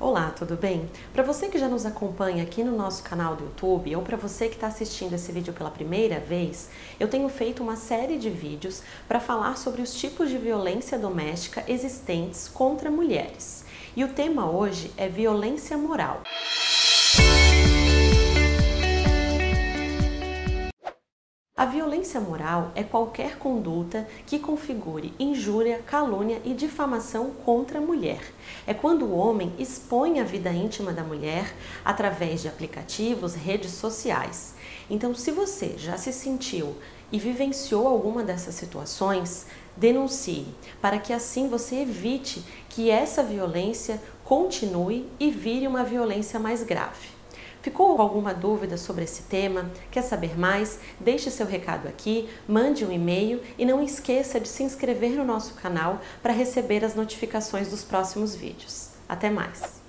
Olá, tudo bem? Para você que já nos acompanha aqui no nosso canal do YouTube ou para você que está assistindo esse vídeo pela primeira vez, eu tenho feito uma série de vídeos para falar sobre os tipos de violência doméstica existentes contra mulheres. E o tema hoje é violência moral. A violência moral é qualquer conduta que configure injúria, calúnia e difamação contra a mulher. É quando o homem expõe a vida íntima da mulher através de aplicativos, redes sociais. Então, se você já se sentiu e vivenciou alguma dessas situações, denuncie, para que assim você evite que essa violência continue e vire uma violência mais grave. Ficou alguma dúvida sobre esse tema? Quer saber mais? Deixe seu recado aqui, mande um e-mail e não esqueça de se inscrever no nosso canal para receber as notificações dos próximos vídeos. Até mais!